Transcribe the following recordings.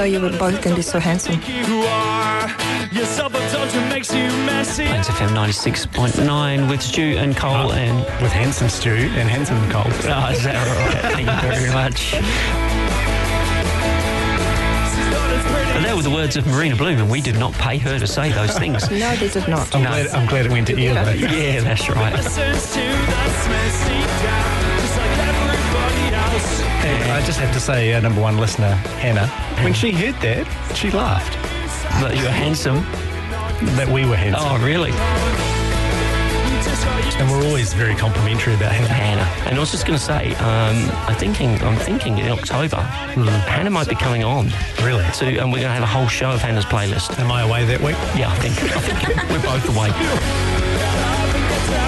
Know you were both going to be so handsome. you are. Your self-indulgence makes you messy. Plains FM 96.9 with Stu and Cole uh, and... with handsome Stu and handsome Cole. Oh, is that right? Thank you very much. And that were the words of Marina Bloom, and we did not pay her to say those things. No, they did not. I'm, No. glad, I'm glad it went to ear though. Yeah, that's right. And I just have to say, uh, number one listener, Hannah, when she heard that, she laughed That you're handsome. that we were handsome. Oh, really? And we're always very complimentary about Hannah. Hannah. And I was just going to say, um, I'm thinking, I'm thinking in October, Hannah might be coming on. Really? So, and we're going to have a whole show of Hannah's playlist. Am I away that week? Yeah, I think, I think we're both away.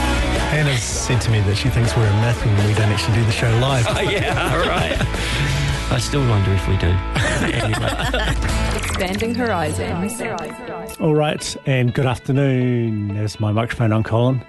Hannah said to me that she thinks we're a myth and we don't actually do the show live. Oh, yeah, right. I still wonder if we do. anyway. Expanding horizons. All right, and good afternoon. There's my microphone on, Colin.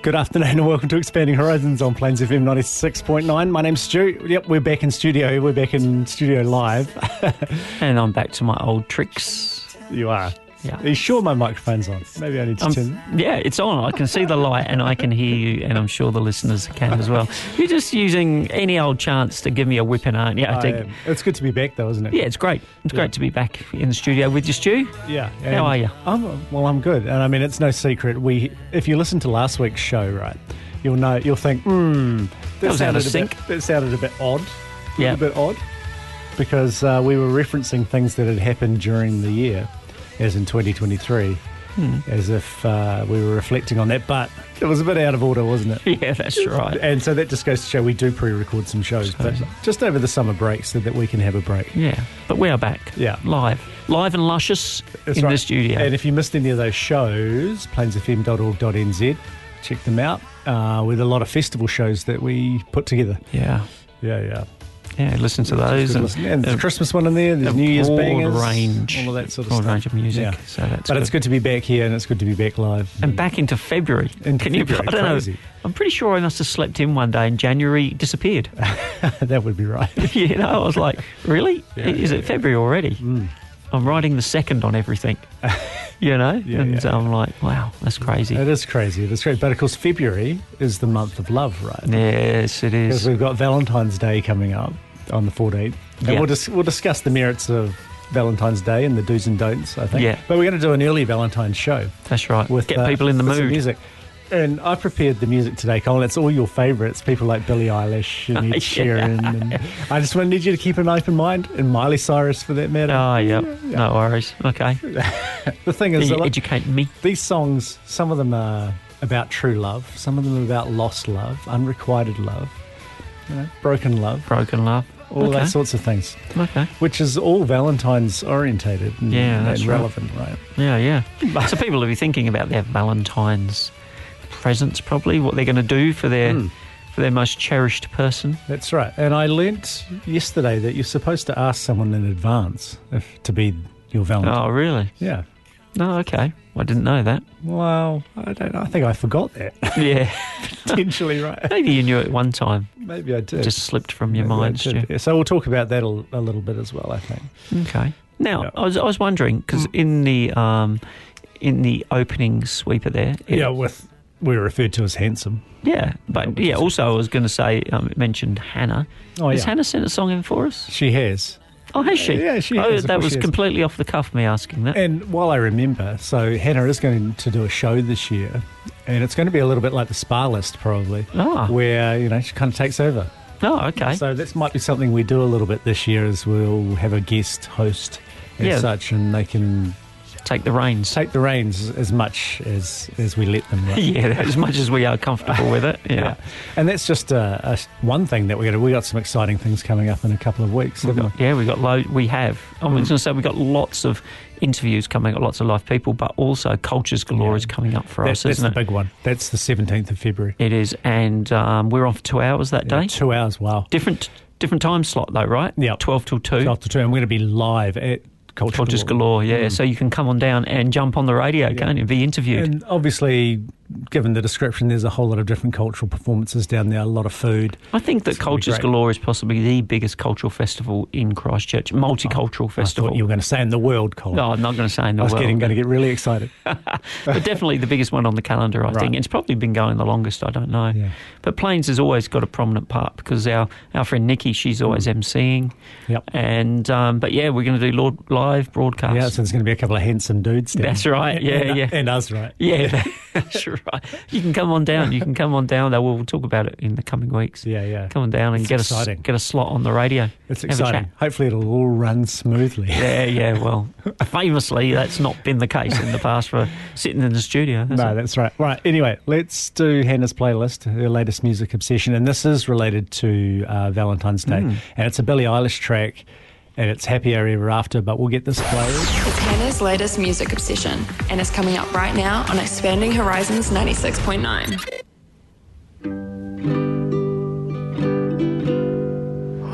Good afternoon and welcome to Expanding Horizons on Plains FM 96.9. My name's Stu. Yep, we're back in studio. We're back in studio live. and I'm back to my old tricks. you are. Yeah. Are you sure my microphone's on? Maybe I need to Um, turn. yeah, it's on. I can see the light and I can hear you, and I'm sure the listeners can as well. You're just using any old chance to give me a whipping, aren't you? I think. am. It's good to be back, though, isn't it? Yeah, it's great. It's Yeah. great to be back in the studio with you, Stu. Yeah. How are you? I'm, well, I'm good. And I mean, it's no secret. We, if you listen to last week's show, right, you'll know, you'll think, hmm, that, was out of sounded a sync. Bit, that sounded a bit odd. Yeah. A bit odd. Because uh, we were referencing things that had happened during the year, as in 2023, Hmm. as if uh, we were reflecting on that. But it was a bit out of order, wasn't it? Yeah, that's right. And so that just goes to show we do pre-record some shows, but just over the summer break so that we can have a break. Yeah, but we are back. Yeah. live, live and luscious That's in right. the studio. And if you missed any of those shows, plainsfm.org.nz, check them out uh, with a lot of festival shows that we put together. yeah, Yeah, yeah. Yeah, listen to those Good and, listen. and there's a Christmas one in there. There's a New Year's bangers, range, all of that sort of broad stuff. range of music. Yeah. So that's But it's good to be back here, and it's good to be back live. And back into February. Into Can you? I don't crazy. know. I'm pretty sure I must have slept in one day, and January disappeared. that would be right. you know, I was like, really? Yeah, Is yeah, it February already? Mm. I'm writing the second on everything. you know, Yeah, and yeah. I'm like, wow, that's crazy. it is crazy. That's great. But of course, February is the month of love, right? Yes, it is. Because we've got Valentine's Day coming up on the 14th. And Yeah. we'll, dis- we'll discuss the merits of Valentine's Day and the do's and don'ts, I think. Yeah. But we're going to do an early Valentine's show. That's right. with Get uh, people in the mood. music. And I prepared the music today, Colin. It's all your favourites, people like Billie Eilish and Ed Yeah. Sheeran. And I just want to need you to keep an open mind, and Miley Cyrus for that matter. Oh, yep. No worries. Okay. the thing is, You educate me. these songs, some of them are about true love, some of them are about lost love, unrequited love, you know, broken love, Broken love. all okay. that sorts of things, Okay. which is all Valentine's orientated and, Yeah, and that's right. relevant, right? Yeah, yeah. so people will be thinking about their Valentine's presents, probably what they're going to do for their Hmm. for their most cherished person. That's right. And I learnt yesterday that you're supposed to ask someone in advance if to be your Valentine. Oh, really? Yeah. No, okay. I didn't know that. Well, I don't know. I think I forgot that. Yeah. Potentially, right? Maybe you knew it one time. Maybe I did. Just slipped from your Maybe mind. Stu. Yeah, So we'll talk about that a, a little bit as well, I think. Okay. Now, Yeah. I was I was wondering because in the um in the opening sweeper there, it- Yeah, with were referred to as handsome. yeah, but yeah. Also, I was going to say um, mentioned Hannah. Oh, Has yeah. Hannah sent a song in for us? She has. Oh, has she? Yeah, she Oh, has, that was completely off the cuff. Me asking that. And while I remember, so Hannah is going to do a show this year, and it's going to be a little bit like the Spa List, probably, Ah. where you know she kind of takes over. oh, okay. So this might be something we do a little bit this year, as we'll have a guest host as Yeah. such, and they can take the reins. take the reins as much as as we let them. Right? yeah, as much as we are comfortable with it. Yeah. and that's just uh, a, one thing that we got. We got some exciting things coming up in a couple of weeks. Haven't got, yeah, we got load. We have. I was going to say we got lots of interviews coming, up, lots of live people, but also Cultures Galore Yeah. is coming up for That- us, that's isn't the it? big one. That's the seventeenth of February. It is, and um, we're on for two hours that day. Two hours. Wow. Different, different time slot though, right? Yeah. twelve till two. Twelve to two. And we're going to be live at Culture, Cultures Galore, yeah. Mm. So you can come on down and jump on the radio, can't you? Be interviewed. And obviously, given the description, there's a whole lot of different cultural performances down there. A lot of food. I think that It's Cultures. Galore is possibly the biggest cultural festival in Christchurch, multicultural I festival. thought you were going to say in the world, Colin. no, I'm not going to say in the world. I was world, getting going to get really excited. but definitely the biggest one on the calendar. I Right. think it's probably been going the longest. I don't know, Yeah. but Plains has always got a prominent part because our our friend Nikki, she's always emceeing, Mm. Yep. and um, but yeah, we're going to do Lord, live broadcast. Yeah, so there's going to be a couple of handsome dudes. Down. That's right, yeah, and, yeah. and us, right? Yeah, that's right. You can come on down. You can come on down. Though we'll talk about it in the coming weeks. Yeah, yeah. Come on down and It's get exciting. a get a slot on the radio. It's Have exciting. Hopefully, it'll all run smoothly. Yeah, yeah. Well, famously, that's not been the case in the past for sitting in the studio. No, it? that's right. Right. Anyway, let's do Hannah's playlist, her latest music obsession, and this is related to uh, Valentine's Day, Hmm. and it's a Billie Eilish track, and it's Happier Ever After. But we'll get this played. It's Hannah's latest music obsession, and it's coming up right now on Expanding Horizons 96.9.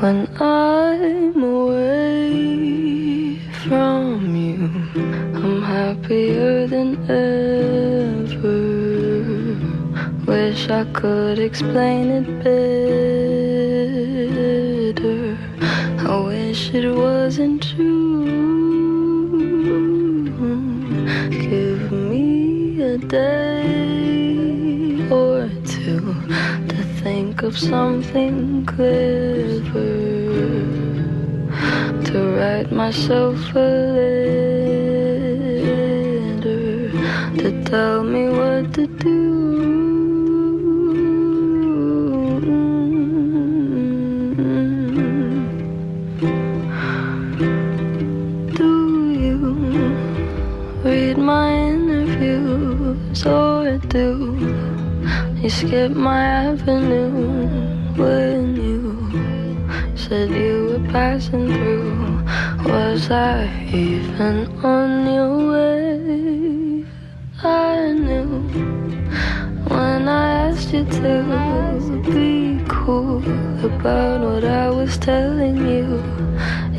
When I'm away from you, I'm happier than ever. Wish I could explain it better. I wish it wasn't true. Give me a day or two to think of something clever to write myself a letter to tell me what to do. Skip my avenue when you said you were passing through? Was I even on your way? I knew when I asked you to be cool about what I was telling you.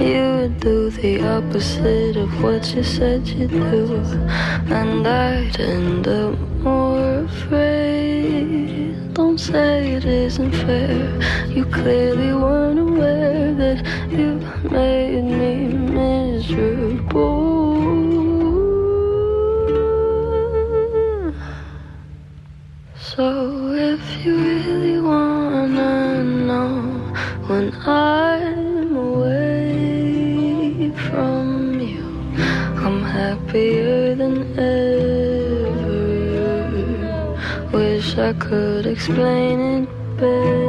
You would do the opposite of what you said you'd do, and I'd end up say it isn't fair. You clearly weren't aware that you made could explain it better.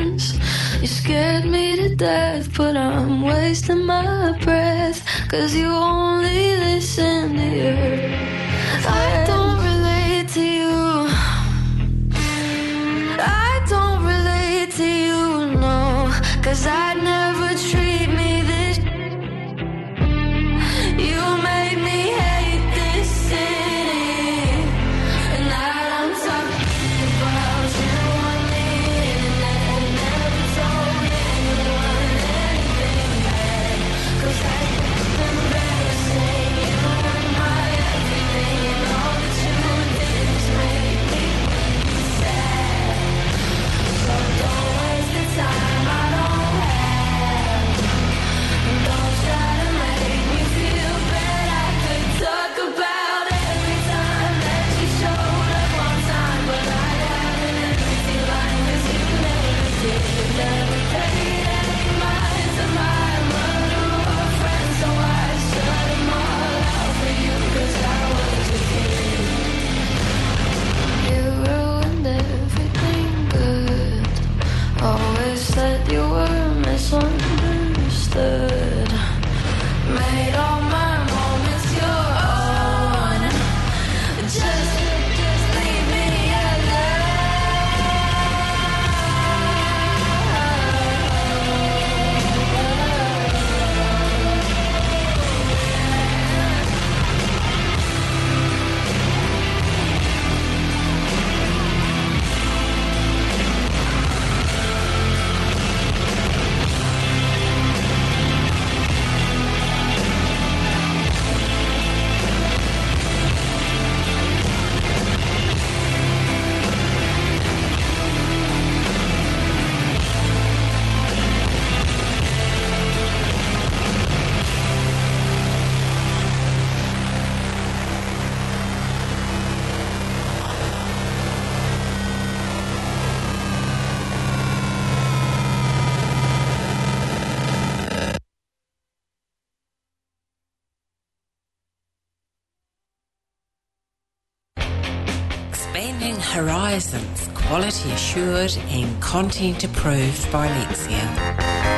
You scared me to death, but I'm wasting my breath, cause you only listen to your. I don't relate to you. I don't relate to you, no, cause I'd never treat horizons, quality assured and content approved by Lexia.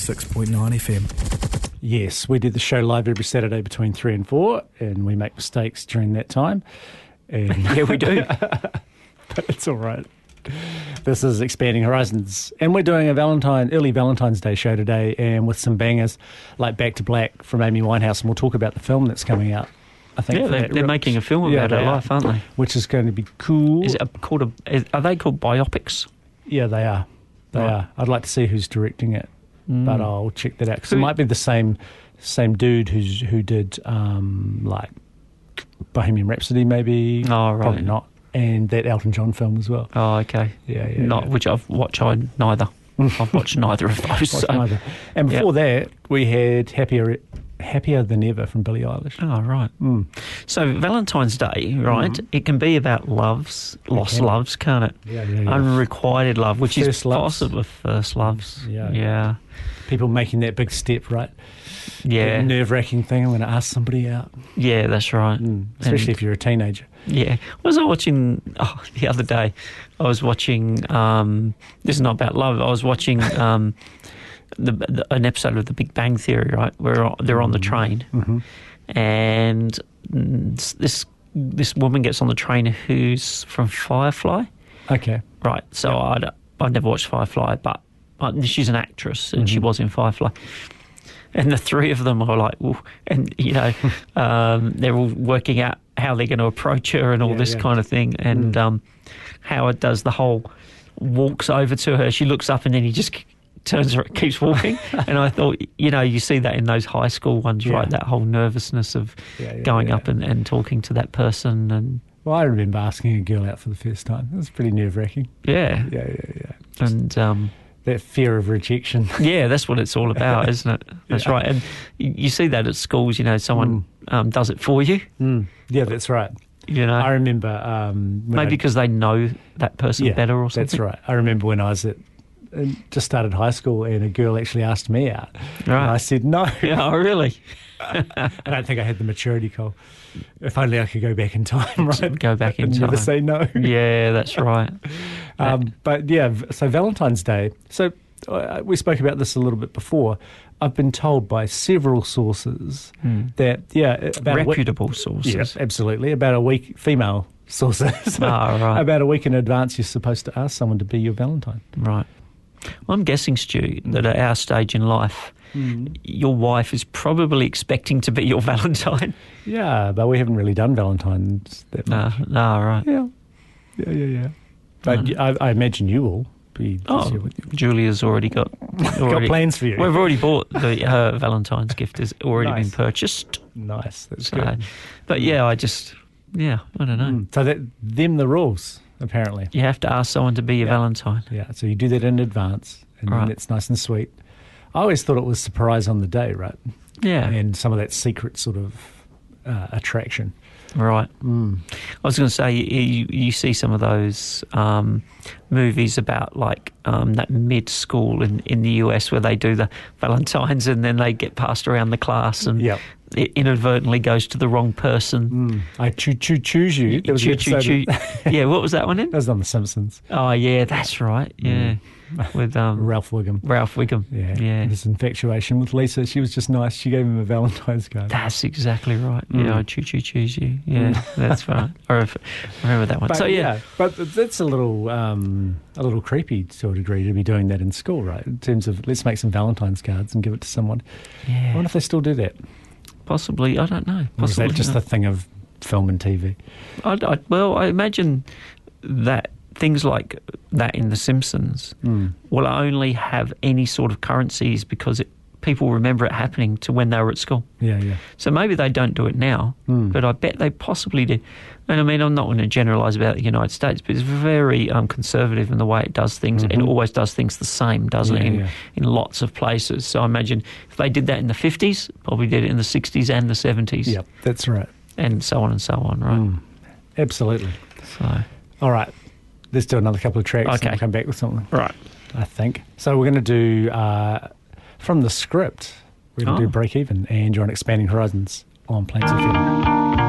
96.9 FM. Yes, we did the show live every Saturday between three and four, and we make mistakes during that time. And Yeah, we do. but it's all right. This is Expanding Horizons, and we're doing a Valentine early Valentine's Day show today, and with some bangers like Back to Black from Amy Winehouse, and we'll talk about the film that's coming out. I think Yeah, they're, they're making a film about they her are. life, aren't they? which is going to be cool. Is it a, called a? Is, are they called biopics? Yeah, they are. They Right. are. I'd like to see who's directing it, but I'll check that out because it might be the same same dude who's who did um, like Bohemian Rhapsody, maybe. Oh, right. Probably not. And that Elton John film as well. Oh, okay. Yeah, yeah. Not yeah. which I've watched. I neither. I've watched neither of those. Watched so- neither. And before that, we had Happier Happier Than Ever from Billie Eilish. Oh, right. Mm. So Valentine's Day, right? It can be about loves, lost can. loves, can't it? Yeah, yeah, yeah. Unrequited love, which is First loves. possible first loves. Yeah. yeah, People making that big step, right? yeah, Nerve wracking thing. I'm going to ask somebody out. yeah. That's right. Mm. Especially And- if you're a teenager. Yeah. Was I watching oh, the other day? I was watching. Um, this is not about love. I was watching um, the, the, an episode of The Big Bang Theory, right? Where they're on the train, Mhm. and this this woman gets on the train who's from Firefly, Okay. right? So I'd I'd never watched Firefly, but she's an actress, and Mm-hmm. she was in Firefly. And the three of them are like, "Ooh," and you know, um, they're all working out how they're going to approach her and all Yeah, this yeah. kind of thing. And Mm. um, Howard does the whole walks over to her. She looks up, and then he just turns her, keeps walking. and I thought, you know, you see that in those high school ones, Yeah. right? That whole nervousness of Yeah, yeah, going up and, and talking to that person, and Well, I remember asking a girl out for the first time. It was pretty nerve wracking. yeah, Yeah, yeah, yeah. and. Um, That fear of rejection. Yeah, that's what it's all about, isn't it? That's right. And you, see that at schools, you know, someone um, does it for you, Mm. Yeah, that's right. you know, I remember. Um, maybe I- because they know that person yeah, better or something. That's right. I remember when I was at just started high school and a girl actually asked me out. And Right. I said no. Yeah, oh, really? I don't think I had the maturity call. If only I could go back in time, right? Go back in and never say no. Yeah, that's right. Um, but yeah, so Valentine's Day. So uh, we spoke about this a little bit before. I've been told by several sources that yeah, about a week- Reputable yeah, sources. absolutely, about a week, female sources. Ah, right. about a week in advance, you're supposed to ask someone to be your Valentine. Right. Well, I'm guessing, Stu, that at our stage in life, your wife is probably expecting to be your Valentine. Yeah, but we haven't really done Valentine's that No, much. no, right. Yeah, yeah, yeah, yeah. But Uh. I, I imagine you will be. Oh, with you. Julia's already got already, got plans for you. We've already bought the her Valentine's gift has already Nice. been purchased. nice. That's So, good. but yeah, I just yeah, I don't know. Mm. So that them the rules apparently. You have to ask someone to be your Yeah. Valentine. Yeah, so you do that in advance, and Right. then it's nice and sweet. I always thought it was surprise on the day, right? Yeah, And some of that secret sort of uh, attraction. right. Mm. I was going to say you, you, you see some of those um, movies about like um, that mid school in, in the US where they do the Valentines and then they get passed around the class and Yep. It inadvertently goes to the wrong person. Mm. I choo choo choose you. There was Choo, choo, choo. yeah, what was that one in? That was on The Simpsons. Oh yeah, that's right. Yeah, with um, Ralph Wiggum. Ralph Wiggum. Yeah, yeah. His infatuation with Lisa. She was just nice. She gave him a Valentine's card. That's exactly right. Mm. Yeah, I choo choo choose you. Yeah, that's right. I remember that one. But so yeah, but that's a little um, a little creepy to a degree to be doing that in school, right? In terms of let's make some Valentine's cards and give it to someone. I wonder if they still do that. Possibly. I don't know. Or is that just not. a thing of film and TV? I, I, well, I imagine that things like that in The Simpsons Mm. will only have any sort of currencies because it, people remember it happening to when they were at school. Yeah, yeah. So maybe they don't do it now, Mm. but I bet they possibly did. And I mean, I'm not going to generalise about the United States, but it's very um, conservative in the way it does things. It Mhm. always does things the same, doesn't Yeah, it, in, yeah. in lots of places. So I imagine if they did that in the 50s, probably did it in the 60s and the 70s, Yep, that's right. and so on and so on, right? Mm. Absolutely. So, All right. Let's do another couple of tracks and Okay. we'll come back with something, right. I think. So we're going to do, uh, from the script, we're going to Oh. do Break Even and you're on Expanding Horizons on Plains FM.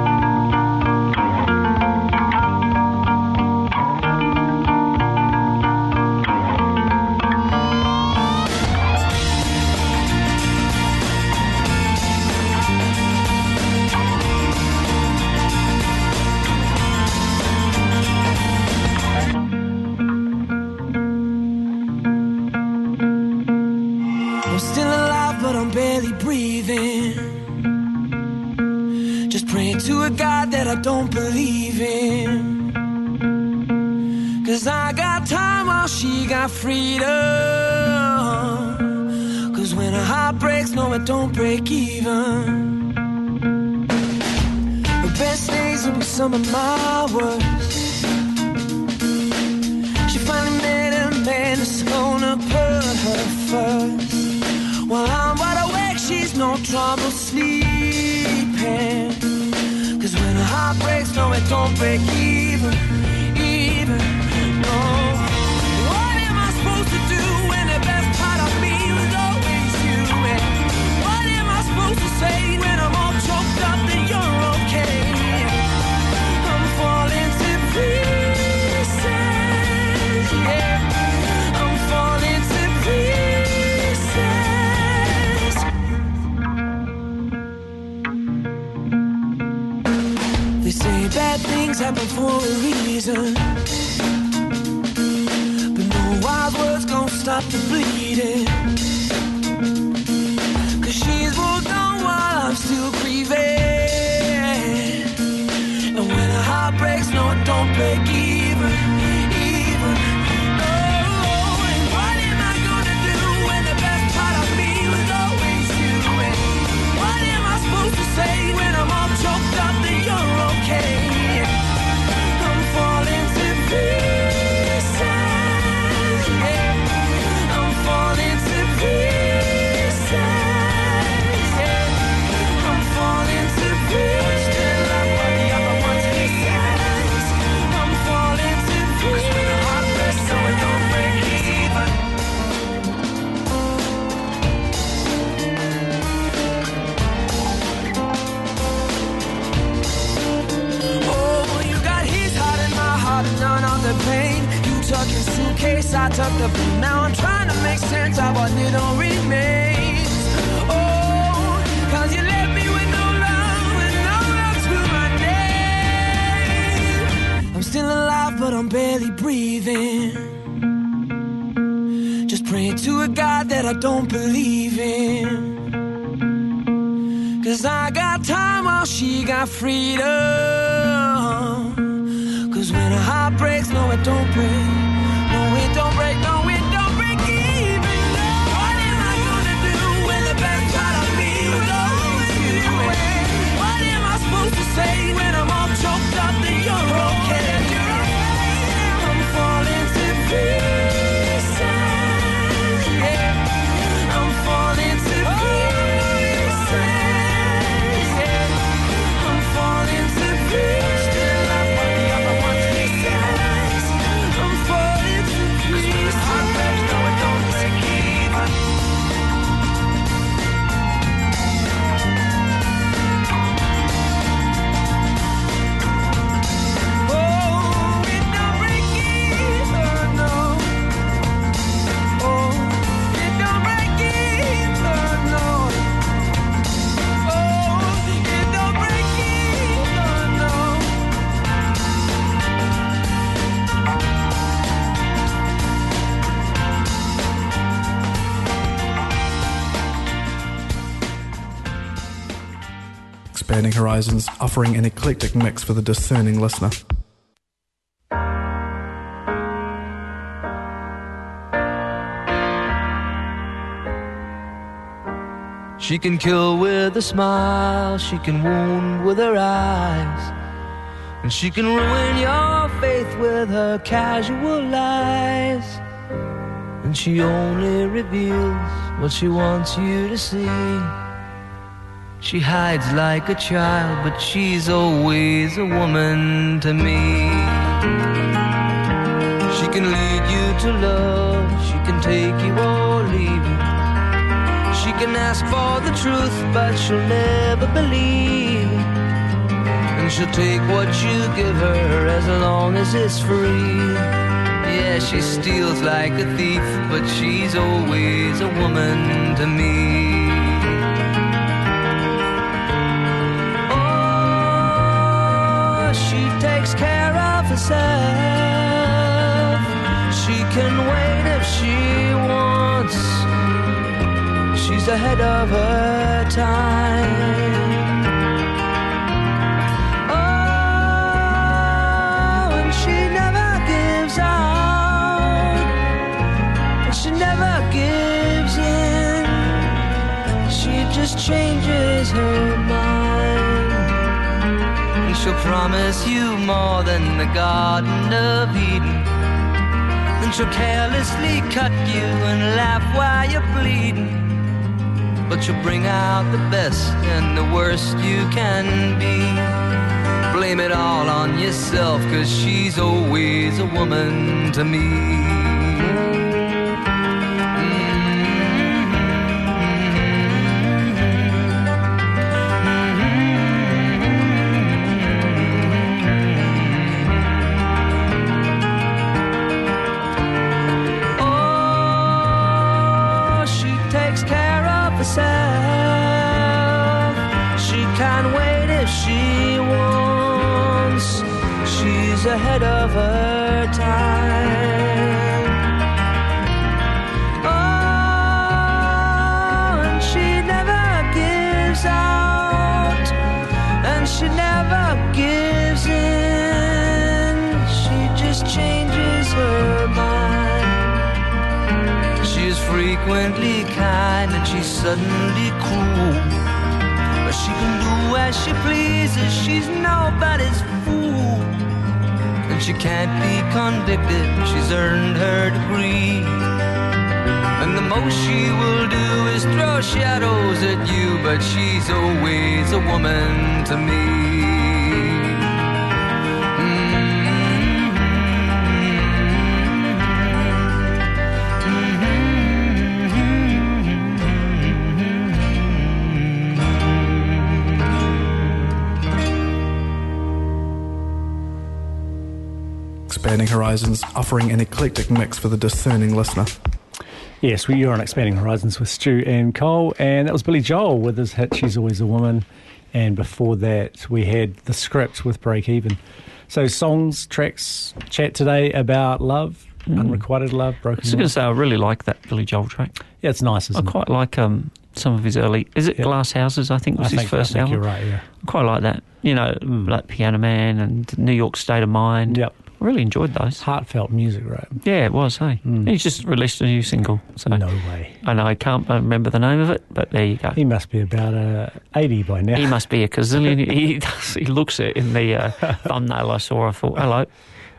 Bad things happen for a reason. But no wild words gon' stop the bleeding. Cause she's moved on while I'm still grieving. And when a heart breaks, no, it don't break even. The blue. Now I'm trying to make sense of what little remains. Oh, cause you left me with no love and no love to my name. I'm still alive, but I'm barely breathing. Just praying to a God that I don't believe in. Cause I got time while she got freedom. Cause when a heart breaks, no, it don't break. Offering an eclectic mix for the discerning listener. She can kill with a smile, she can wound with her eyes, and she can ruin your faith with her casual lies. And she only reveals what she wants you to see. She hides like a child, but she's always a woman to me. She can lead you to love, she can take you or leave you. She can ask for the truth, but she'll never believe. And she'll take what you give her as long as it's free. Yeah, she steals like a thief, but she's always a woman to me. Takes care of herself. She can wait if she wants. She's ahead of her time. Oh, and she never gives out. She never gives in. She just changes her promise you more than the Garden of Eden. Then she'll carelessly cut you and laugh while you're bleeding. but she'll bring out the best and the worst you can be. Blame it all on yourself, cause she's always a woman to me. She's ahead of her time. Oh, and she never gives out, and she never gives in. She just changes her mind. She's frequently kind and she's suddenly cruel. But she can do as she pleases, she's nobody's fool. And she can't be convicted, she's earned her degree. And the most she will do is throw shadows at you, but she's always a woman to me. Horizons, offering an eclectic mix for the discerning listener. Yes, we are on Expanding Horizons with Stu and Cole, and that was Billy Joel with his hit She's Always a Woman. And before that, we had the script with Break Even. So, songs, tracks, chat today about love, unrequited love, broken. I broken was going to say I really like that Billy Joel track. Yeah, it's nice, I isn't it? quite like um, some of his early. Is it Yeah. Glass Houses? I think I was his think, first I think album. you're right, yeah. I quite like that. You know, like Piano Man and New York State of Mind. Yep. I really enjoyed those. Heartfelt music, right? Yeah, it was. Hey, he's just released a new single. So No way. I know I can't remember the name of it, but there you go. He must be about uh, 80 by now. He must be a gazillion. he does, he looks it in the uh, thumbnail I saw. I thought, hello,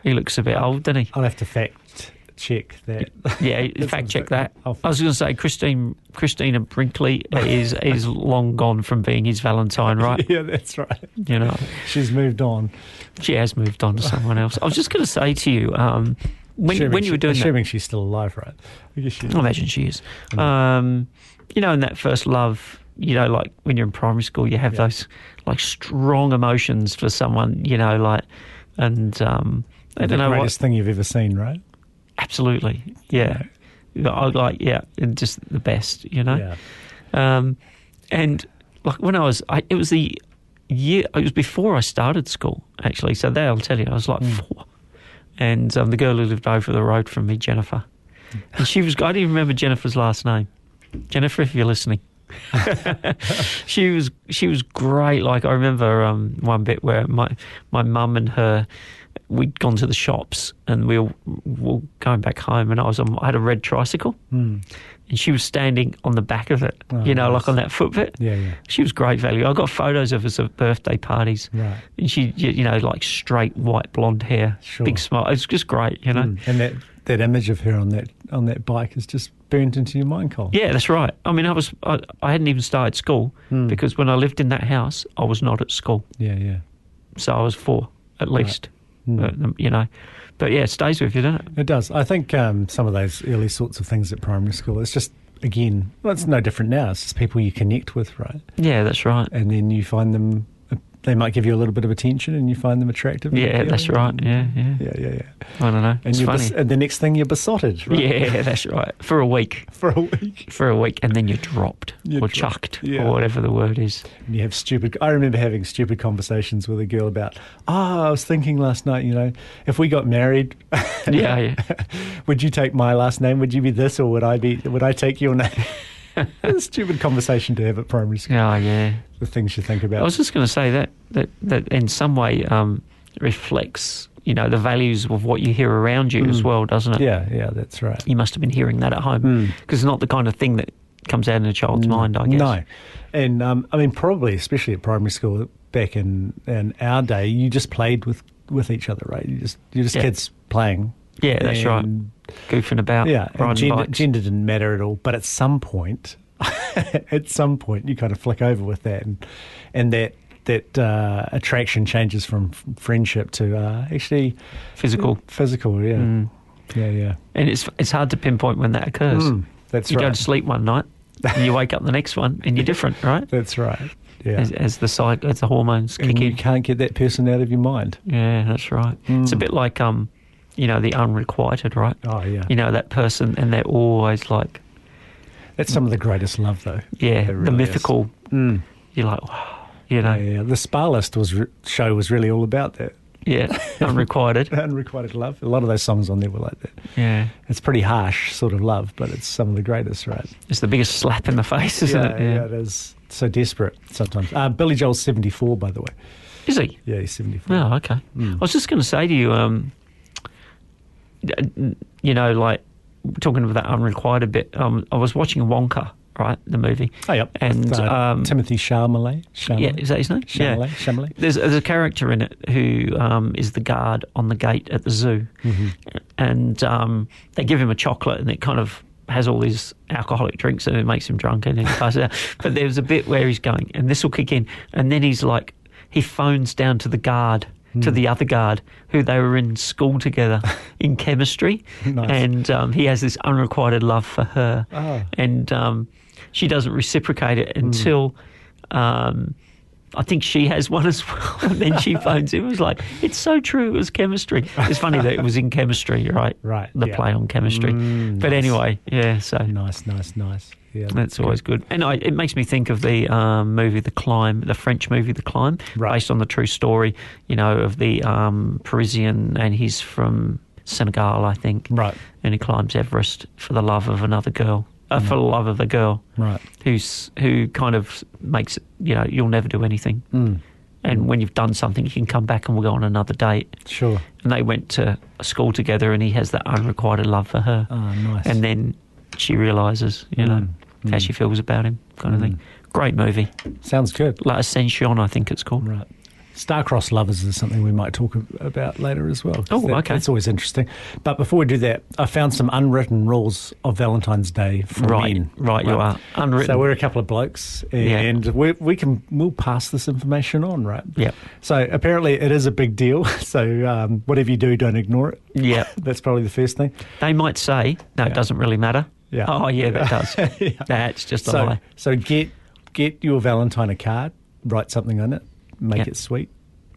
he looks a bit old, doesn't he? I'll have to fact check that. Yeah, fact check that. I was going to say Christine Christina Brinkley is is long gone from being his Valentine, right? yeah, that's right. You know, She's moved on. She has moved on to someone else. I was just going to say to you, um, when Assuming when you were doing that, Assuming she's still alive, right? I guess she. I imagine she is. Um, you know, in that first love, you know, like when you're in primary school, you have Yeah. those like strong emotions for someone, you know, like, and um, I the don't know what. greatest thing you've ever seen, right? Absolutely, yeah. I like, yeah, and just the best, you know. Yeah. Um, and like when I was, I, it was the year. It was before I started school, actually. So there, I'll tell you, I was like four, and um, the girl who lived over the road from me, Jennifer, and she was. I didn't even remember Jennifer's last name. Jennifer, if you're listening. she was she was great. Like I remember um, one bit where my my mum and her we'd gone to the shops and we were, were going back home and I was on I had a red tricycle and she was standing on the back of it. Oh, you know, nice. like on that foot bit. Yeah, yeah. She was great value. I got photos of us at birthday parties. Right. And she, you know, like straight white blonde hair, Sure. big smile. It's just great, you know. Mm. And that, that image of her on that on that bike is just burnt into your mind, Cole. Yeah, that's right. I mean, I was I, I hadn't even started school Hmm. because when I lived in that house, I was not at school, Yeah, yeah. so I was four at least. Hmm. But, um, you know, but yeah, it stays with you, doesn't it? It does. I think um, some of those early sorts of things at primary school, it's just, again, well, it's no different now. It's just people you connect with, right? Yeah, that's right. And then you find them, they might give you a little bit of attention and you find them attractive. Yeah, that's right. Yeah, yeah. Yeah, yeah, yeah. I don't know. And, It's you're funny. bes- and the next thing you're besotted, right? Yeah, that's right. For a week. For a week. For a week, and then you're dropped You're or dropped, chucked yeah. or whatever the word is. And you have stupid. I remember having stupid conversations with a girl about. Oh, I was thinking last night. You know, if we got married, Yeah, yeah. would you take my last name? Would you be this, or would I be? Would I take your name? It's a stupid conversation to have at primary school. Oh, yeah. The things you think about. I was just going to say that that that in some way um, reflects, you know, the values of what you hear around you as Mm. well, doesn't it? yeah, yeah, that's right. You must have been hearing that at home Mm. because it's not the kind of thing that comes out in a child's mind, I guess. No, and um, I mean probably, especially at primary school back in in our day, you just played with with each other, right? You just you're just Yeah. kids playing. Yeah, that's right. Goofing about, Yeah, and gender, gender didn't matter at all. But at some point, at some point you kind of flick over with that, and and that that uh, attraction changes from f- friendship to uh, actually Physical. physical. Yeah, Mm. yeah, yeah. And it's it's hard to pinpoint when that occurs. Mm, that's you right. You go to sleep one night, and you wake up the next one, and you're different, right? That's right. Yeah, As, as the cycle, as the hormones kick and you in. can't get that person out of your mind. Yeah, that's right. It's a Mm. bit like um, you know, the unrequited, right? Oh yeah, You know that person, and they're always like, that's some of the greatest love, though. yeah, It the mythical. Mm. You're like, wow, you know, Yeah, yeah. The Spa List was re- show was really all about that. yeah, unrequited. Unrequited love. A lot of those songs on there were like that. Yeah, It's pretty harsh sort of love, but it's some of the greatest, right? it's the biggest slap in the face, isn't yeah, it? yeah, it is. So desperate sometimes. Uh, Billy Joel's 74, by the way. Is he? Yeah, he's 74. Oh, okay. Mm. I was just going to say to you, um, you know, like talking about that unrequited bit. Um, I was watching Wonka, right, the movie. Oh, yep. And uh, um, Timothy Chalamet. Chalamet. yeah, is that his name? Chalamet. Yeah. Chalamet. There's, there's a character in it who um, is the guard on the gate at the zoo, and um, they give him a chocolate, and it kind of has all these alcoholic drinks, and it makes him drunk, and he passes out. But there's a bit where he's going, and this will kick in, and then he's like, he phones down to the guard. To the other guard, who they were in school together in chemistry, Nice. and um, he has this unrequited love for her, Oh. and um, she doesn't reciprocate it Hmm. until um, I think she has one as well. And then she phones him. It was like, it's so true. It was chemistry. It's funny that it was in chemistry, right? Right, The yeah. play on chemistry. Mm, but nice. anyway, yeah. So Nice, nice, nice. Yeah, that's always good. And I, it makes me think of the um, movie The Climb, the French movie The Climb, Right. based on the true story, you know, of the um, Parisian, and he's from Senegal, I think. Right, And he climbs Everest for the love of another girl, uh, for the love of a girl right. who's who kind of makes it, you know, you'll never do anything. Mm, And when you've done something, you can come back and we'll go on another date. sure. And they went to school together, and he has that unrequited love for her. Oh, nice. And then she realizes, you know, Mm, how she feels about him, kind of Mm. thing. Great movie, Sounds good. like Ascension, I think it's called. Right. Star-crossed lovers is something we might talk about later as well. Oh, that- okay. That's always interesting. But before we do that, I found some unwritten rules of Valentine's Day for Right, men. right, you are unwritten. So we're a couple of blokes, and we we can we'll pass this information on, right? Yep. So apparently it is a big deal. So um, whatever you do, don't ignore it. Yeah, That's probably the first thing. they might say, no, Yeah. it doesn't really matter. Yeah. Oh, yeah, that does. Yeah. That's just a So lie. so get get your Valentine a card, write something on it, make Yeah. it sweet.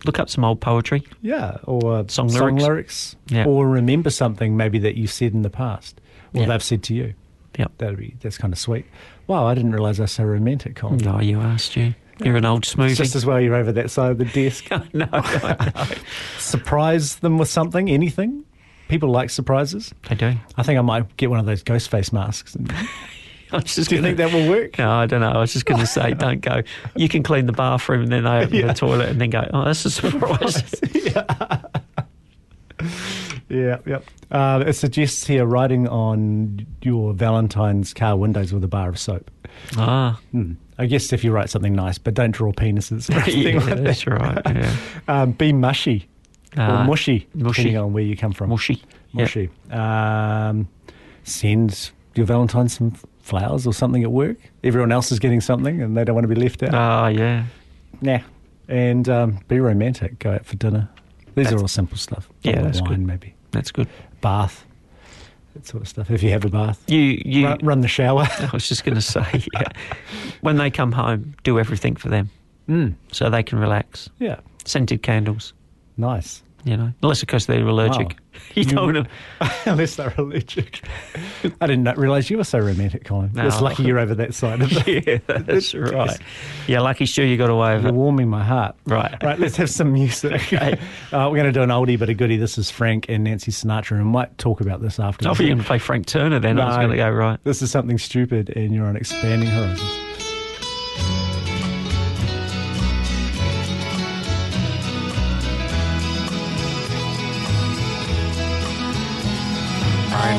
Look up some old poetry. Yeah, or Song lyrics. lyrics Yeah. or remember something maybe that you said in the past, or Yeah. they've said to you. Yep. That'd be that's kind of sweet. Wow, I didn't realise I was so romantic, Colin. No, you asked you. You're an old smoothie. It's just as well you're over that side of the desk. no, I know. Surprise them with something, anything. People like surprises. They do. I think I might get one of those ghost face masks. And, I was just do you gonna- think that will work? No, I don't know. I was just going to say, don't go. You can clean the bathroom, and then they open Yeah. the toilet, and then go, oh, that's a surprise. Yeah, yep. Uh, it suggests here writing on your Valentine's car windows with a bar of soap. ah, Hmm. I guess if you write something nice, but don't draw penises. Yeah, like that. that's right. Yeah. Um, be mushy or mushy, mushy. depending on where you come from. Mushy. Yeah. Mushy. Um, send your Valentine some flowers or something at work. Everyone else is getting something, and they don't want to be left out. Ah, yeah. Nah. And um, be romantic. Go out for dinner. These That's- are all simple stuff. Yeah, that's wine, good. Maybe That's good. bath, that sort of stuff. If you have a bath, You, you. run, run the shower. I was just going to say, yeah. when they come home, do everything for them mm. so they can relax. Yeah, Scented candles, nice. you know, unless of course they're allergic. Wow. You You- don't know. Unless they're allergic. I did not realise you were so romantic, Colin. No. it's lucky you're over that side of the Yeah, that's right. Yeah, lucky Stu, you got away with You're it. warming my heart. Right. Right, let's have some music. Okay. Uh, we're going to do an oldie but a goodie. This is Frank and Nancy Sinatra, and we might talk about this after. I thought you were going to play Frank Turner then. I was No. going to go, right. This is something stupid, and you're on Expanding Horizons.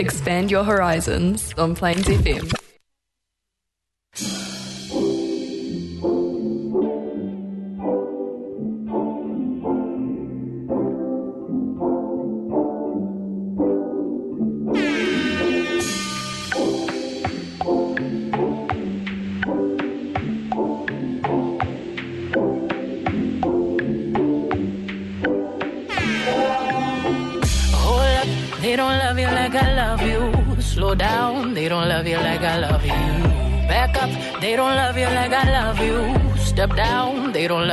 Expand your horizons on Plains FM.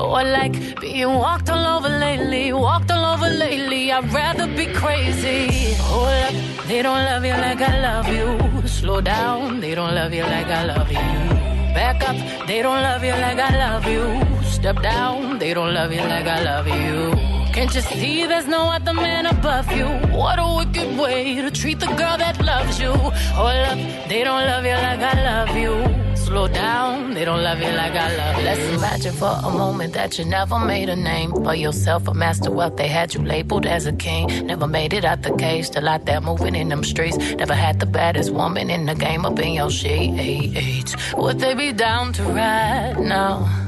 Or like being walked all over lately, walked all over lately. I'd rather be crazy. Hold up, they don't love you like I love you. Slow down, they don't love you like I love you. Back up, they don't love you like I love you. Step down, they don't love you like I love you. Can't you see there's no other man above you? What a wicked way to treat the girl that loves you. Hold up, they don't love you like I love you. Slow down, they don't love you like I love you. Let's imagine for a moment that you never made a name for yourself, a master wealth. They had you labeled as a king. Never made it out the cage, still out there moving in them streets. Never had the baddest woman in the game up in your shades. Would they be down to ride now?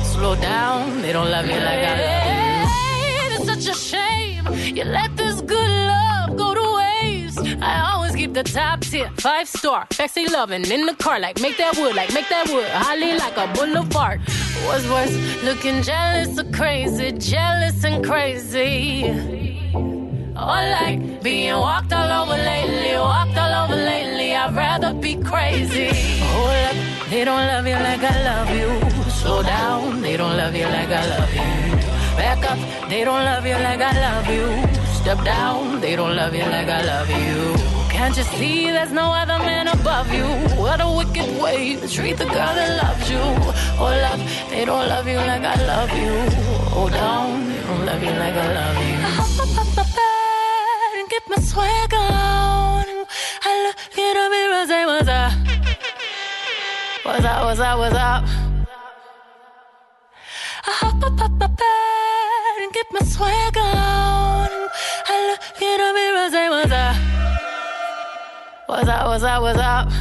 slow down. They don't love you like I love you. It's such a shame you let this good love go to waste. I always keep the top tier, five star, sexy loving in the car, like make that wood, like make that wood, holly like a boulevard. What's worse, looking jealous or crazy, jealous and crazy. Oh, like being walked all over lately, walked all over lately. I'd rather be crazy. Up, they don't love you like I love you. Slow down, they don't love you like I love you. Back up, they don't love you like I love you. Step down, they don't love you like I love you. Can't you see there's no other man above you? What a wicked way to treat the girl that loves you. Oh, Hold up, they don't love you like I love you. Hold down, they don't love you like I love you. I hop up my bed and get my swag on. I What's up, what's up, what's up? I hop up up my bed and get my swag on. I look in the mirror, say what's up. What's up, what's up, what's up?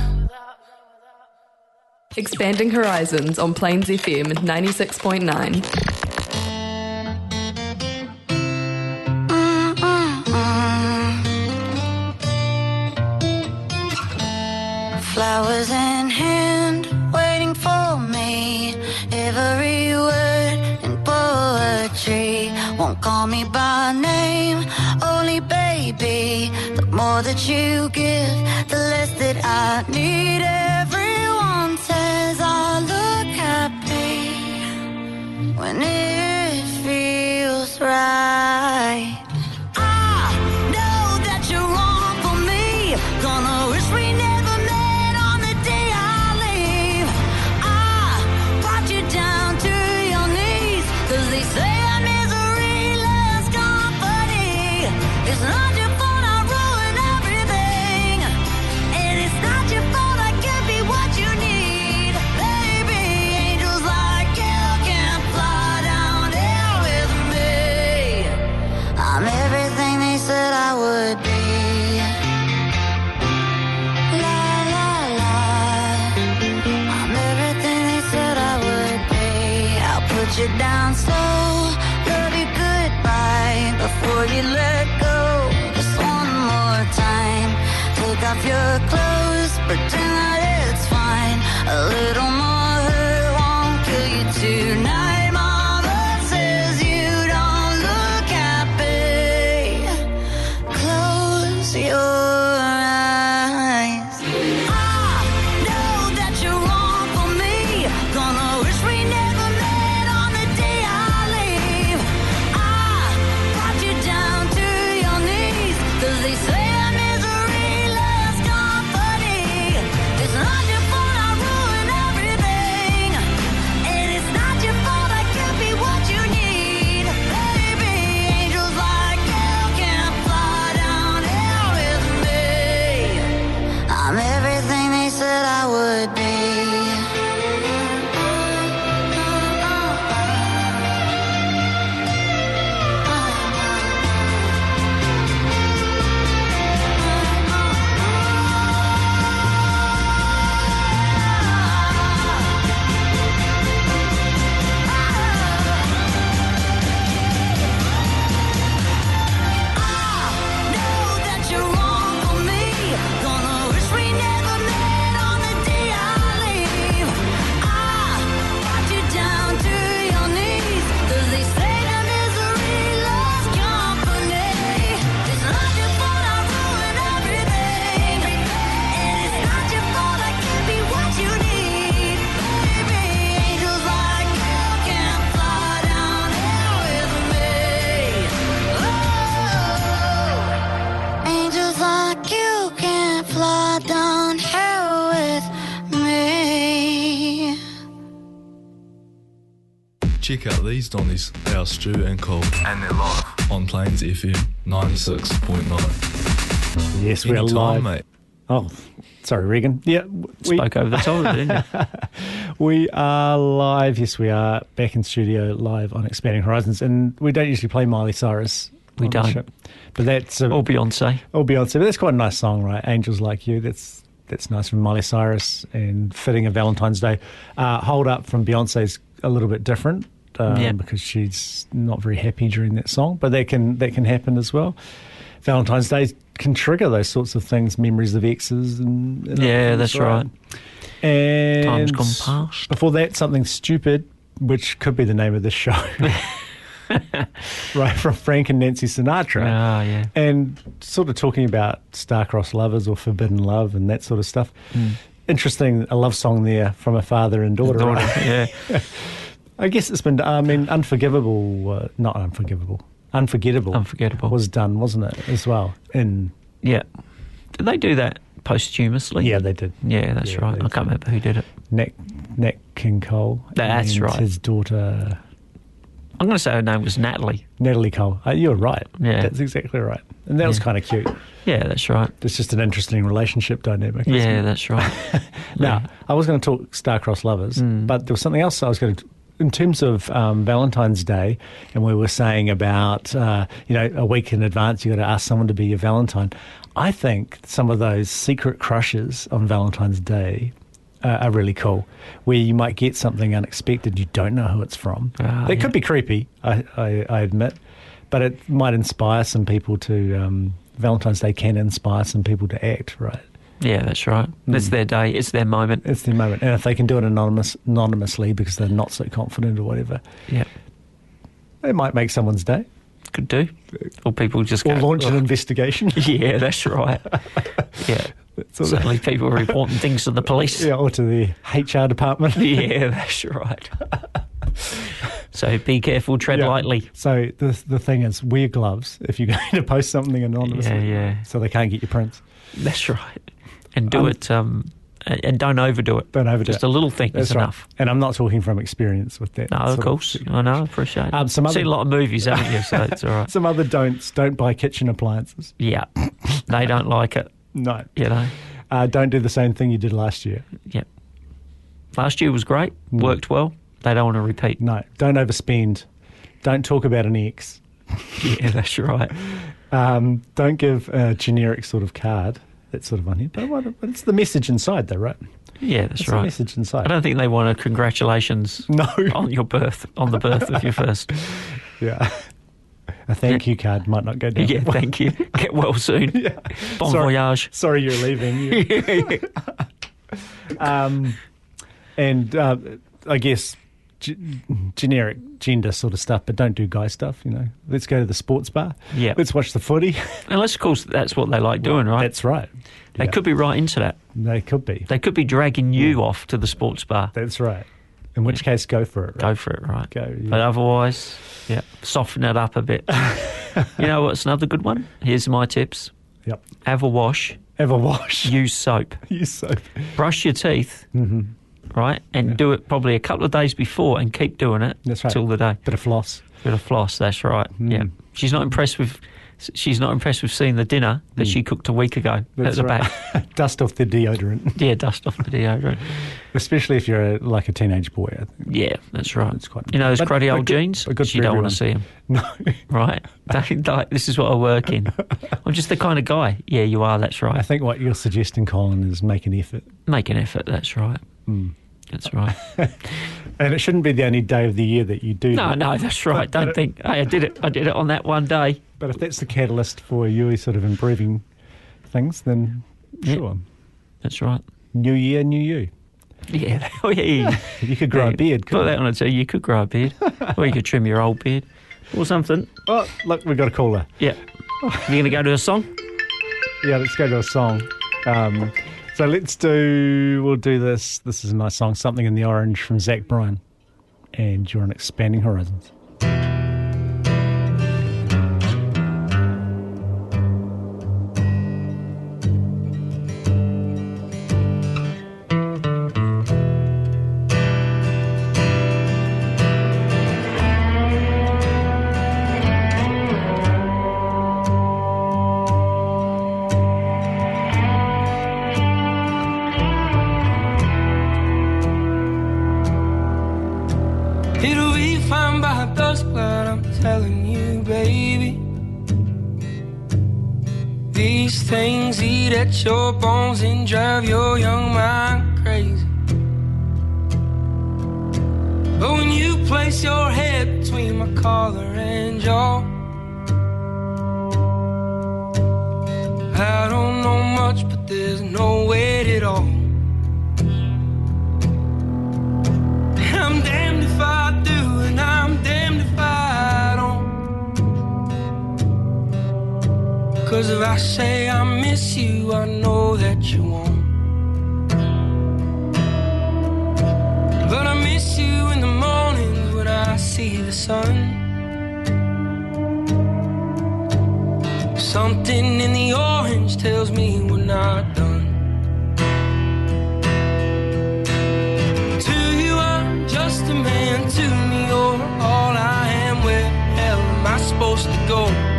Expanding Horizons on Plains FM 96.9. call me by name, only baby. The more that you give, the less that I need. Everyone says I look happy when it feels right. These Donnies, are Stu and Cole. And they're live on Plains FM 96.9. Yes, we're Anytime, live. mate. Oh, sorry, Regan. Yeah, we, Spoke over the top of it, didn't you? we are live. Yes, we are back in studio live on Expanding Horizons, and we don't usually play Miley Cyrus. We on don't. show. but that's a, Or Beyonce. or Beyonce. But that's quite a nice song, right? Angels like you. That's that's nice from Miley Cyrus and fitting of Valentine's Day. Uh, Hold up from Beyonce's a little bit different. Um, Yeah. because she's not very happy during that song, but that can that can happen as well. Valentine's Day can trigger those sorts of things, memories of exes, and, and Yeah, that's right. And Time's gone past. Before that, something stupid, which could be the name of this show. right from Frank and Nancy Sinatra. Oh, yeah. And sort of talking about star-crossed lovers or forbidden love and that sort of stuff. Mm. Interesting, a love song there from a father and daughter. Daughter, right? yeah. I guess it's been, I mean, unforgivable, uh, not unforgivable, unforgettable. Unforgettable. Was done, wasn't it, as well? In Yeah. Did they do that posthumously? Yeah, they did. Yeah, that's Yeah, right. I can't remember who did it. Nat, Nat King Cole. That's right. His daughter, I'm going to say her name was Natalie. Natalie Cole. Uh, you're right. Yeah. That's exactly right. And that was kind of cute. Yeah, that's right. It's just an interesting relationship dynamic. Yeah, it? that's right. Now, I was going to talk star-crossed lovers, Mm. but there was something else I was going to. In terms of um, Valentine's Day, and we were saying about uh, you know a week in advance you got to ask someone to be your Valentine. I think some of those secret crushes on Valentine's Day uh, are really cool, where you might get something unexpected you don't know who it's from. Ah, it yeah. could be creepy, I, I, I admit, but it might inspire some people to. Um, Valentine's Day can inspire some people to act, right? Yeah, that's right. It's Mm. their day. It's their moment. It's their moment. And if they can do it anonymous, anonymously because they're not so confident or whatever, Yeah, it might make someone's day. could do. Or people just Or go, launch an investigation. Yeah, that's right. Yeah. sort of- Certainly people reporting things to the police. yeah, or to the HR department. Yeah, that's right. so be careful, tread Yeah. lightly. So the the thing is, wear gloves if you're going to post something anonymously. Yeah, yeah. So they can't get your prints. That's right. And do Um, it, um, and don't overdo it. Don't overdo Just it. a little thing That's is right. enough. And I'm not talking from experience with that. No, of course. I know, I appreciate it. Um, some Seen other- a lot of movies, haven't you? So it's all right. Some other don'ts. Don't buy kitchen appliances. Yeah. They don't like it, No. you know. Uh, don't do the same thing you did last year. Yep. Last year was great, Mm. worked well. They don't want to repeat. No. Don't overspend. Don't talk about an ex. Yeah, that's right. Um, don't give a generic sort of card. That's sort of on here. But what, it's the message inside, though, right? Yeah, that's It's the right. message inside. I don't think they want a congratulations No. on your birth, on the birth of your first. Yeah. A thank you card might not go down. Yeah, thank you. Get well soon. Yeah. Bon Sorry. voyage. Sorry you're leaving. Um, and uh, I guess g- generic gender sort of stuff, but don't do guy stuff. You know, let's go to the sports bar. Yeah. let's watch the footy. Unless, of course, that's what they like doing, right? That's right. They Yeah. could be right into that. They could be. They could be dragging you off to the sports bar. That's right. In which case, go for it. Right? Go for it, right? Go. yeah. But otherwise, yeah, soften it up a bit. you know what's another good one? Here's my tips. Yep. Have a wash. Have a wash. Use soap. Use soap. Brush your teeth, hmm right? And do it probably a couple of days before and keep doing it That's right. till the day. Bit of floss. Bit of floss, that's right. Mm. Yeah. She's not impressed with she's not impressed with seeing the dinner that she cooked a week ago Mm. That's at the right. back. Dust off the deodorant, Yeah, dust off the deodorant. especially if you're a, like a teenage boy. Yeah, that's right. It's quite you know those But- cruddy old good- jeans? good you don't want to see them, No, right? Don't, like, this is what I work in. I'm just the kind of guy. Yeah, you are. That's right. I think what you're suggesting, Colin, is make an effort. Make an effort. That's right. Mm. That's right. And it shouldn't be the only day of the year that you do No, that. no, that's right. Don't think. Hey, I did it. I did it on that one day. But if that's the catalyst for you sort of improving things, then Yeah. sure. That's right. New year, new you. Yeah. Oh, yeah. You could grow Yeah, a beard. Put that you? on a tee. You could grow a beard, or you could trim your old beard, or something. Oh, look, we've got a caller. Yeah. Are You're going to go to a song? Yeah, let's go to a song. Um, so let's do, we'll do this. This is a nice song, Something in the Orange from Zach Bryan. And you're on Expanding Horizons. And drive your young mind crazy. But when you place your head between my collar and jaw, I don't know much, but there's no weight at all. Cause if I say I miss you, I know that you won't. But I miss you in the mornings when I see the sun. Something in the orange tells me we're not done. To you, I'm just a man. To me, you're all I am. Where hell am I supposed to go?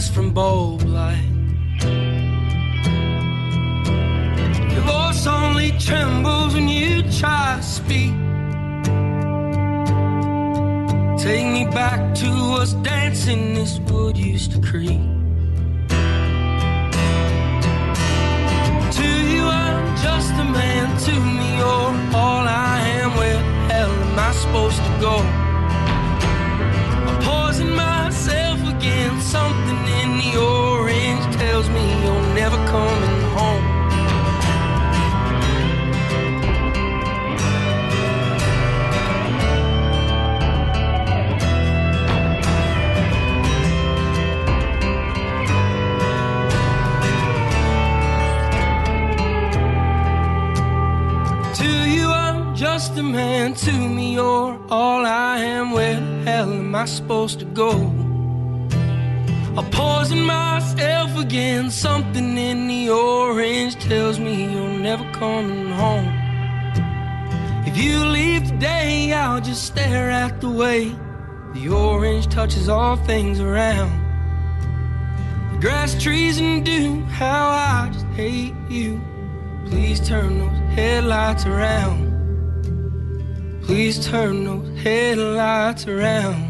Eyes from bulb light. Your voice only trembles when you try to speak. Take me back to us dancing this wood used to creak. To you, I'm just a man. To me, you're all I am. Where the hell am I supposed to go? Supposed to go? I poison myself again. Something in the orange tells me you're never coming home. If you leave today, I'll just stare at the way the orange touches all things around. The grass, trees, and dew. How I just hate you. Please turn those headlights around. Please turn those headlights around.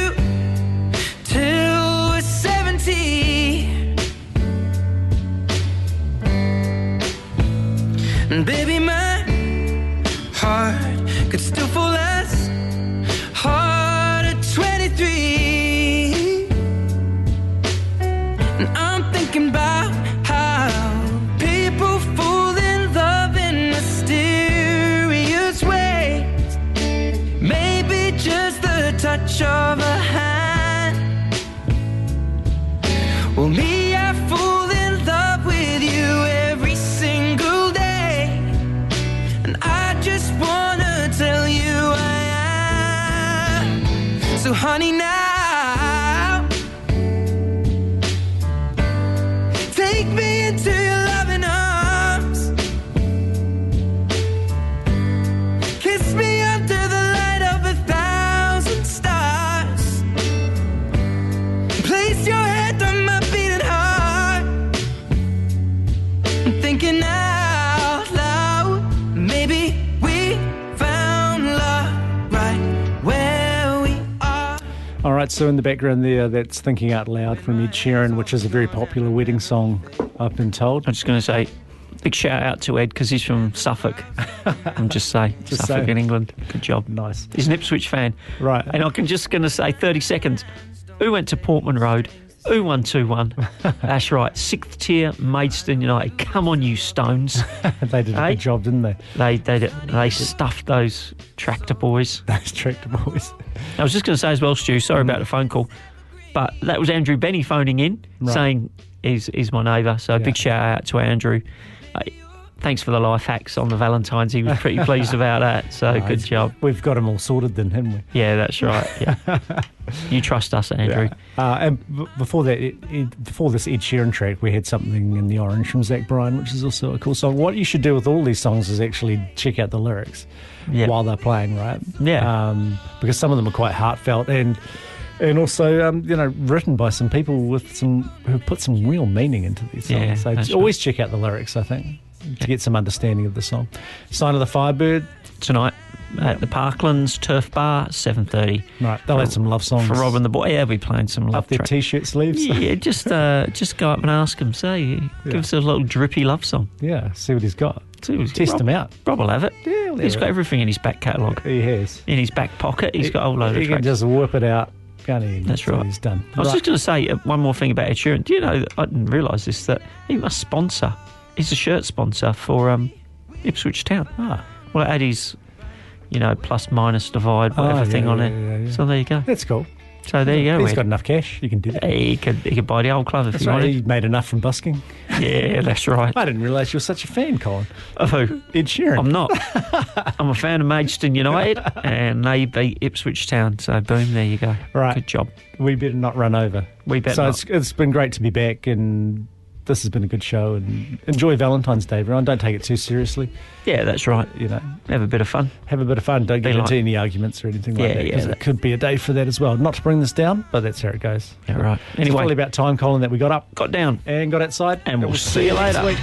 Baby, my heart All right, so in the background there, that's Thinking Out Loud from Ed Sheeran, which is a very popular wedding song, I've been told. I'm just going to say, big shout out to Ed because he's from Suffolk. I'm just say Just Suffolk say. in England. Good job. Nice. He's an Ipswich fan. Right. And I'm just going to say 30 seconds. Who went to Portman Road? Who won 2 1? That's right. Sixth tier Maidstone United. Come on, you stones. they did a Hey? good job, didn't they? They, they, they stuffed those tractor boys. Those tractor boys. I was just going to say as well, Stu, sorry about the phone call, but that was Andrew Benny phoning in Right. saying he's, he's my neighbour. So Yeah. big shout out to Andrew. Uh, Thanks for the life hacks on the Valentine's. He was pretty pleased about that. So No, good job. We've got them all sorted then, haven't we? Yeah, that's right. Yeah, you trust us, Andrew. Uh, and b- before that, it, it, before this Ed Sheeran track, we had something in the Orange from Zach Bryan, which is also a cool song. What you should do with all these songs is actually check out the lyrics Yeah. while they're playing, right? Yeah. um, because some of them are quite heartfelt and and also um, you know written by some people with some who put some real meaning into these songs. Yeah, so always check out the lyrics. I think to get some understanding of the song. Sign of the Firebird Tonight at the Parklands Turf Bar, seven thirty. Right, they'll have some love songs for Rob and the boy. Yeah, we playing some love up their track. t-shirt sleeves. Yeah, just uh, just go up and ask him. Say, give Yeah. us a little drippy love song. Yeah, see what he's got. See Test Rob- him out. Rob will have it. Yeah, he's got it. everything in his back catalogue. He has. In his back pocket, he's He- got a whole load he of can just whip it out. Can't he? That's right. He's done. I was Right. just going to say uh, one more thing about Ed Sheeran. Do you know? I didn't realise this that he must sponsor. He's a shirt sponsor for um, Ipswich Town. Ah. Well, his, you know, plus minus divide whatever Oh, yeah, thing on yeah, it. yeah. So there you go. That's cool. So there you go. He's Ed. got enough cash. You can do that. He could he could buy the old club if That's he right. wanted. He made enough from busking. Yeah, that's right. I didn't realise you were such a fan, Colin. Of who? Ed Sheeran. I'm not. I'm a fan of Maidstone United, and they beat Ipswich Town. So boom, there you go. Right. Good job. We better not run over. We better so not. it's it's been great to be back, and this has been a good show. And enjoy Valentine's Day, everyone. Don't take it too seriously. Yeah, that's right. You know, Have a bit of fun. have a bit of fun. Don't Be get like- into any arguments or anything like Yeah, that. yeah, Because that- it could be a day for that as well. Not to bring this down, but that's how it goes. Yeah, right. It's Anyway, probably about time, Colin, that we got up got down. and got outside, And we'll see you later.